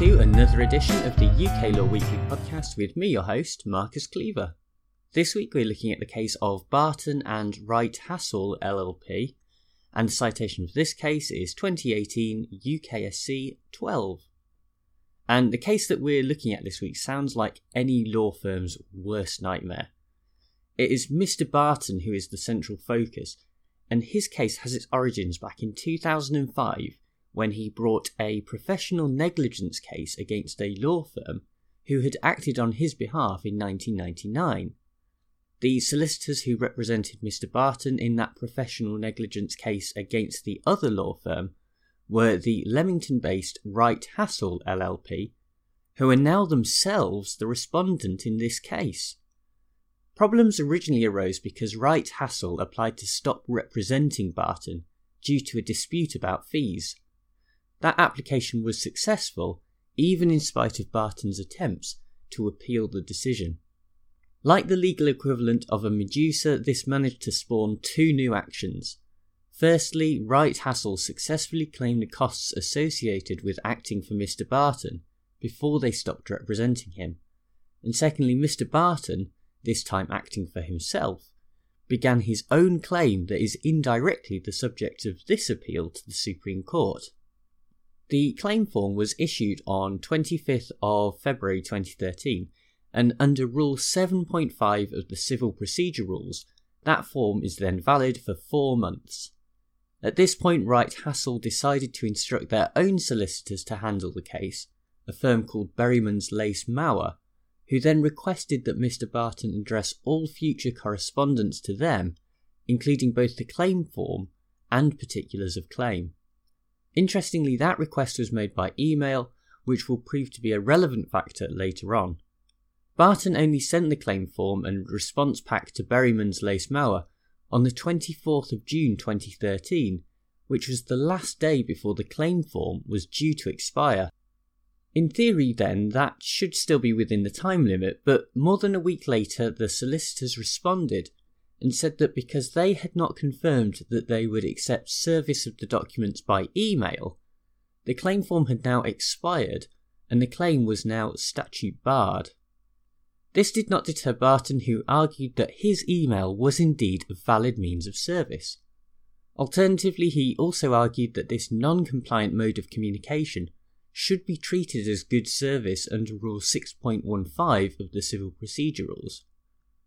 another edition of the UK Law Weekly podcast with me, your host, Marcus Cleaver. This week we're looking at the case of Barton and Wright Hassall LLP, and the citation for this case is 2018 UKSC 12. And the case that we're looking at this week sounds like any law firm's worst nightmare. It is Mr. Barton who is the central focus, and his case has its origins back in 2005 when he brought a professional negligence case against a law firm who had acted on his behalf in 1999. The solicitors who represented Mr. Barton in that professional negligence case against the other law firm were the Leamington based Wright Hassall LLP, who are now themselves the respondent in this case. Problems originally arose because Wright Hassall applied to stop representing Barton due to a dispute about fees. That application was successful, even in spite of Barton's attempts to appeal the decision. Like the legal equivalent of a Medusa, this managed to spawn two new actions Firstly, Wright Hassall successfully claimed the costs associated with acting for Mr. Barton before they stopped representing him. And secondly, Mr. Barton, this time acting for himself, began his own claim that is indirectly the subject of this appeal to the Supreme Court. The claim form was issued on 25th of February 2013, and under Rule 7.5 of the Civil Procedure Rules, that form is then valid for four months. At this point, Wright Hassall decided to instruct their own solicitors to handle the case, a firm called Berryman's Lace Mawer, who then requested that Mr. Barton address all future correspondence to them, including both the claim form and particulars of claim. Interestingly, that request was made by email, which will prove to be a relevant factor later on. Barton only sent the claim form and response pack to Berryman's Lace Mawer on the 24th of June 2013, which was the last day before the claim form was due to expire. In theory, then, that should still be within the time limit, but more than a week later, the solicitors responded and said that because they had not confirmed that they would accept service of the documents by email, the claim form had now expired and the claim was now statute barred. This did not deter Barton, who argued that his email was indeed a valid means of service. Alternatively, he also argued that this non compliant mode of communication should be treated as good service under Rule 6.15 of the Civil Procedure Rules,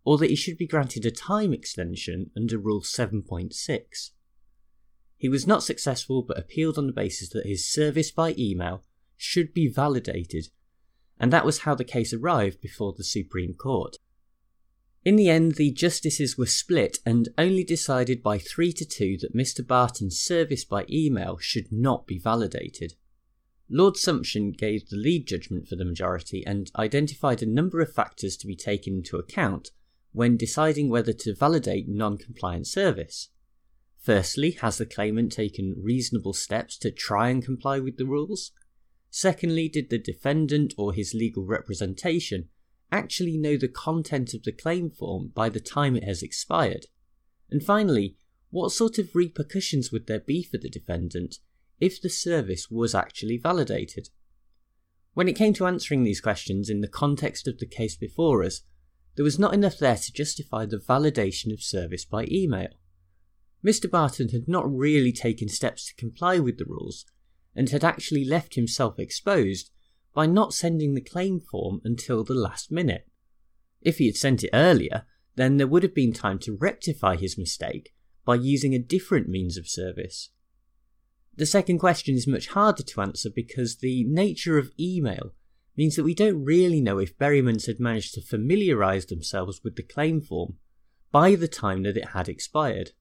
or that he should be granted a time extension under Rule 7.6. He was not successful but appealed on the basis that his service by email should be validated and that was how the case arrived before the Supreme Court. In the end, the justices were split and only decided by 3 to 2 that Mr. Barton's service by email should not be validated. Lord Sumption gave the lead judgment for the majority and identified a number of factors to be taken into account when deciding whether to validate non compliant service. Firstly, has the claimant taken reasonable steps to try and comply with the rules? Secondly, did the defendant or his legal representation actually know the content of the claim form by the time it has expired? And finally, what sort of repercussions would there be for the defendant if the service was actually validated? When it came to answering these questions in the context of the case before us, there was not enough there to justify the validation of service by email. Mr. Barton had not really taken steps to comply with the rules, and had actually left himself exposed by not sending the claim form until the last minute. If he had sent it earlier, then there would have been time to rectify his mistake by using a different means of service. The second question is much harder to answer because the nature of email means that we don't really know if Berrymans had managed to familiarise themselves with the claim form by the time that it had expired.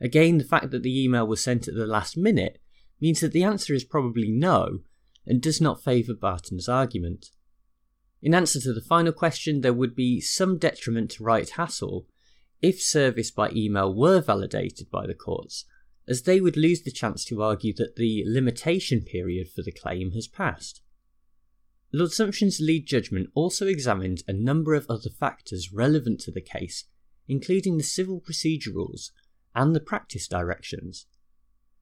Again, the fact that the email was sent at the last minute means that the answer is probably no and does not favour Barton's argument. In answer to the final question, there would be some detriment to Wright Hassall if service by email were validated by the courts, as they would lose the chance to argue that the limitation period for the claim has passed. Lord Sumption's lead judgment also examined a number of other factors relevant to the case, including the civil procedure rules and the practice directions.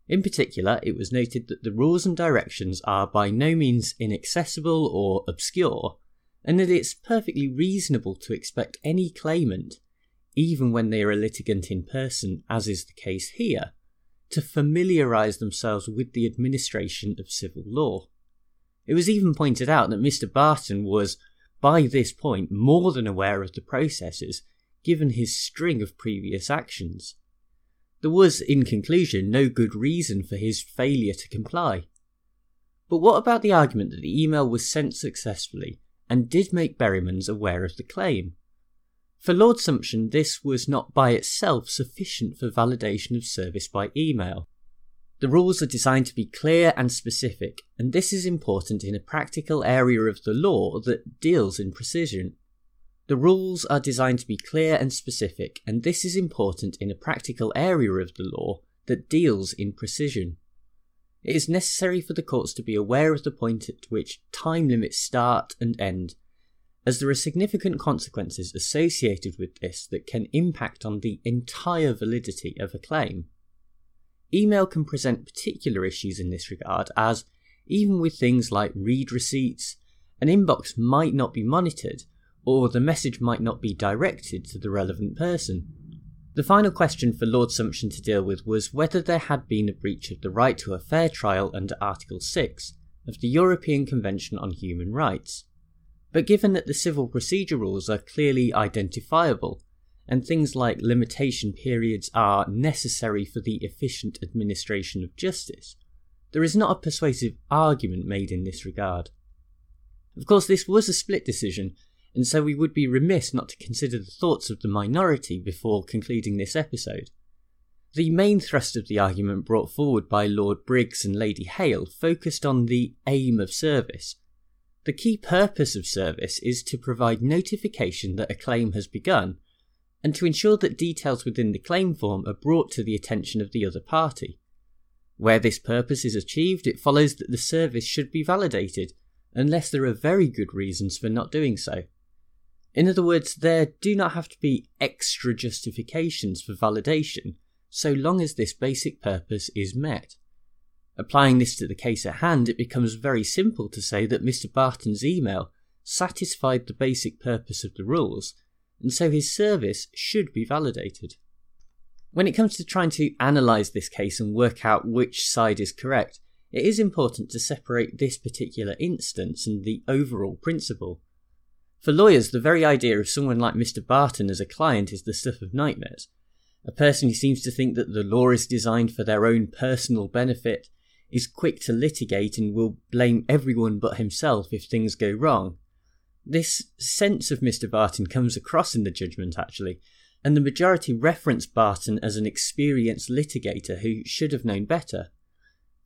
In particular, it was noted that the rules and directions are by no means inaccessible or obscure, and that it's perfectly reasonable to expect any claimant, even when they are a litigant in person, as is the case here, to familiarise themselves with the administration of civil law. It was even pointed out that Mr. Barton was, by this point, more than aware of the processes, given his string of previous actions. There was, in conclusion, no good reason for his failure to comply. But what about the argument that the email was sent successfully and did make Berrymans aware of the claim? For Lord Sumption, this was not by itself sufficient for validation of service by email. The rules are designed to be clear and specific, and this is important in a practical area of the law that deals in precision. The rules are designed to be clear and specific, and this is important in a practical area of the law that deals in precision. It is necessary for the courts to be aware of the point at which time limits start and end, as there are significant consequences associated with this that can impact on the entire validity of a claim. Email can present particular issues in this regard, as even with things like read receipts, an inbox might not be monitored or the message might not be directed to the relevant person. The final question for Lord Sumption to deal with was whether there had been a breach of the right to a fair trial under Article 6 of the European Convention on Human Rights. But given that the civil procedure rules are clearly identifiable, and things like limitation periods are necessary for the efficient administration of justice, there is not a persuasive argument made in this regard. Of course, this was a split decision, and so we would be remiss not to consider the thoughts of the minority before concluding this episode. The main thrust of the argument brought forward by Lord Briggs and Lady Hale focused on the aim of service. The key purpose of service is to provide notification that a claim has begun, and to ensure that details within the claim form are brought to the attention of the other party. Where this purpose is achieved, it follows that the service should be validated, unless there are very good reasons for not doing so. In other words, there do not have to be extra justifications for validation, so long as this basic purpose is met. Applying this to the case at hand, it becomes very simple to say that Mr. Barton's email satisfied the basic purpose of the rules, and so his service should be validated. When it comes to trying to analyse this case and work out which side is correct, it is important to separate this particular instance and the overall principle. For lawyers, the very idea of someone like Mr. Barton as a client is the stuff of nightmares. A person who seems to think that the law is designed for their own personal benefit, is quick to litigate, and will blame everyone but himself if things go wrong. This sense of Mr. Barton comes across in the judgment, actually, and the majority reference Barton as an experienced litigator who should have known better.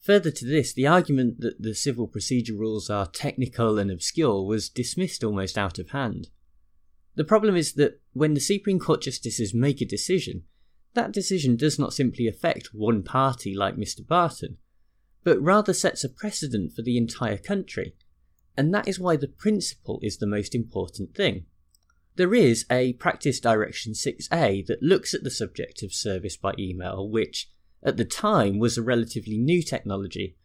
Further to this, the argument that the civil procedure rules are technical and obscure was dismissed almost out of hand. The problem is that when the Supreme Court justices make a decision, that decision does not simply affect one party like Mr. Barton, but rather sets a precedent for the entire country, and that is why the principle is the most important thing. There is a Practice Direction 6a that looks at the subject of service by email, which at the time was a relatively new technology,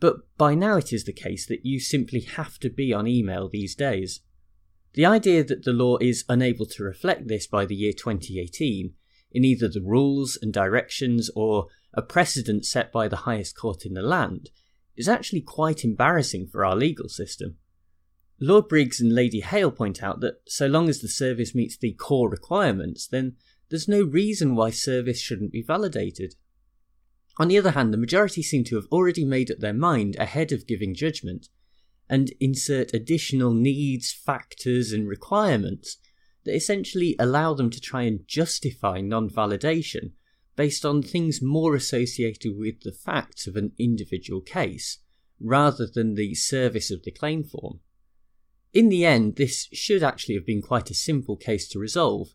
but by now it is the case that you simply have to be on email these days. The idea that the law is unable to reflect this by the year 2018 in either the rules and directions or a precedent set by the highest court in the land is actually quite embarrassing for our legal system. Lord Briggs and Lady Hale point out that so long as the service meets the core requirements, then there's no reason why service shouldn't be validated. On the other hand, the majority seem to have already made up their mind ahead of giving judgment, and insert additional needs, factors, and requirements that essentially allow them to try and justify non validation based on things more associated with the facts of an individual case, rather than the service of the claim form. In the end, this should actually have been quite a simple case to resolve,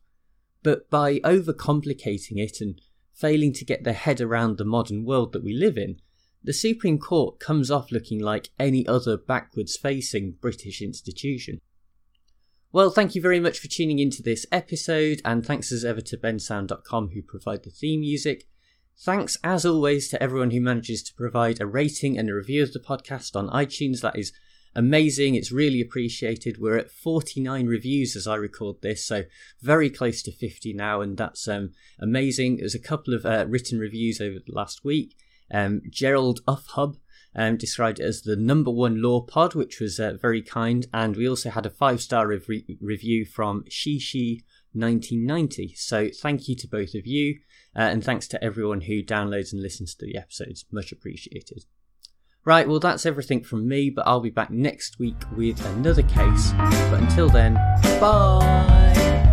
but by overcomplicating it and failing to get their head around the modern world that we live in, the Supreme Court comes off looking like any other backwards facing British institution. Well, thank you very much for tuning into this episode, and thanks as ever to bensound.com who provide the theme music. Thanks, as always, to everyone who manages to provide a rating and a review of the podcast on iTunes. That is amazing. It's really appreciated. We're at 49 reviews as I record this, so very close to 50 now, and that's um, amazing. There's a couple of uh, written reviews over the last week. Um, Gerald Uffhub um, described it as the number one law pod, which was uh, very kind, and we also had a five star rev- review from Shishi. 1990. So, thank you to both of you, uh, and thanks to everyone who downloads and listens to the episodes. Much appreciated. Right, well, that's everything from me, but I'll be back next week with another case. But until then, bye!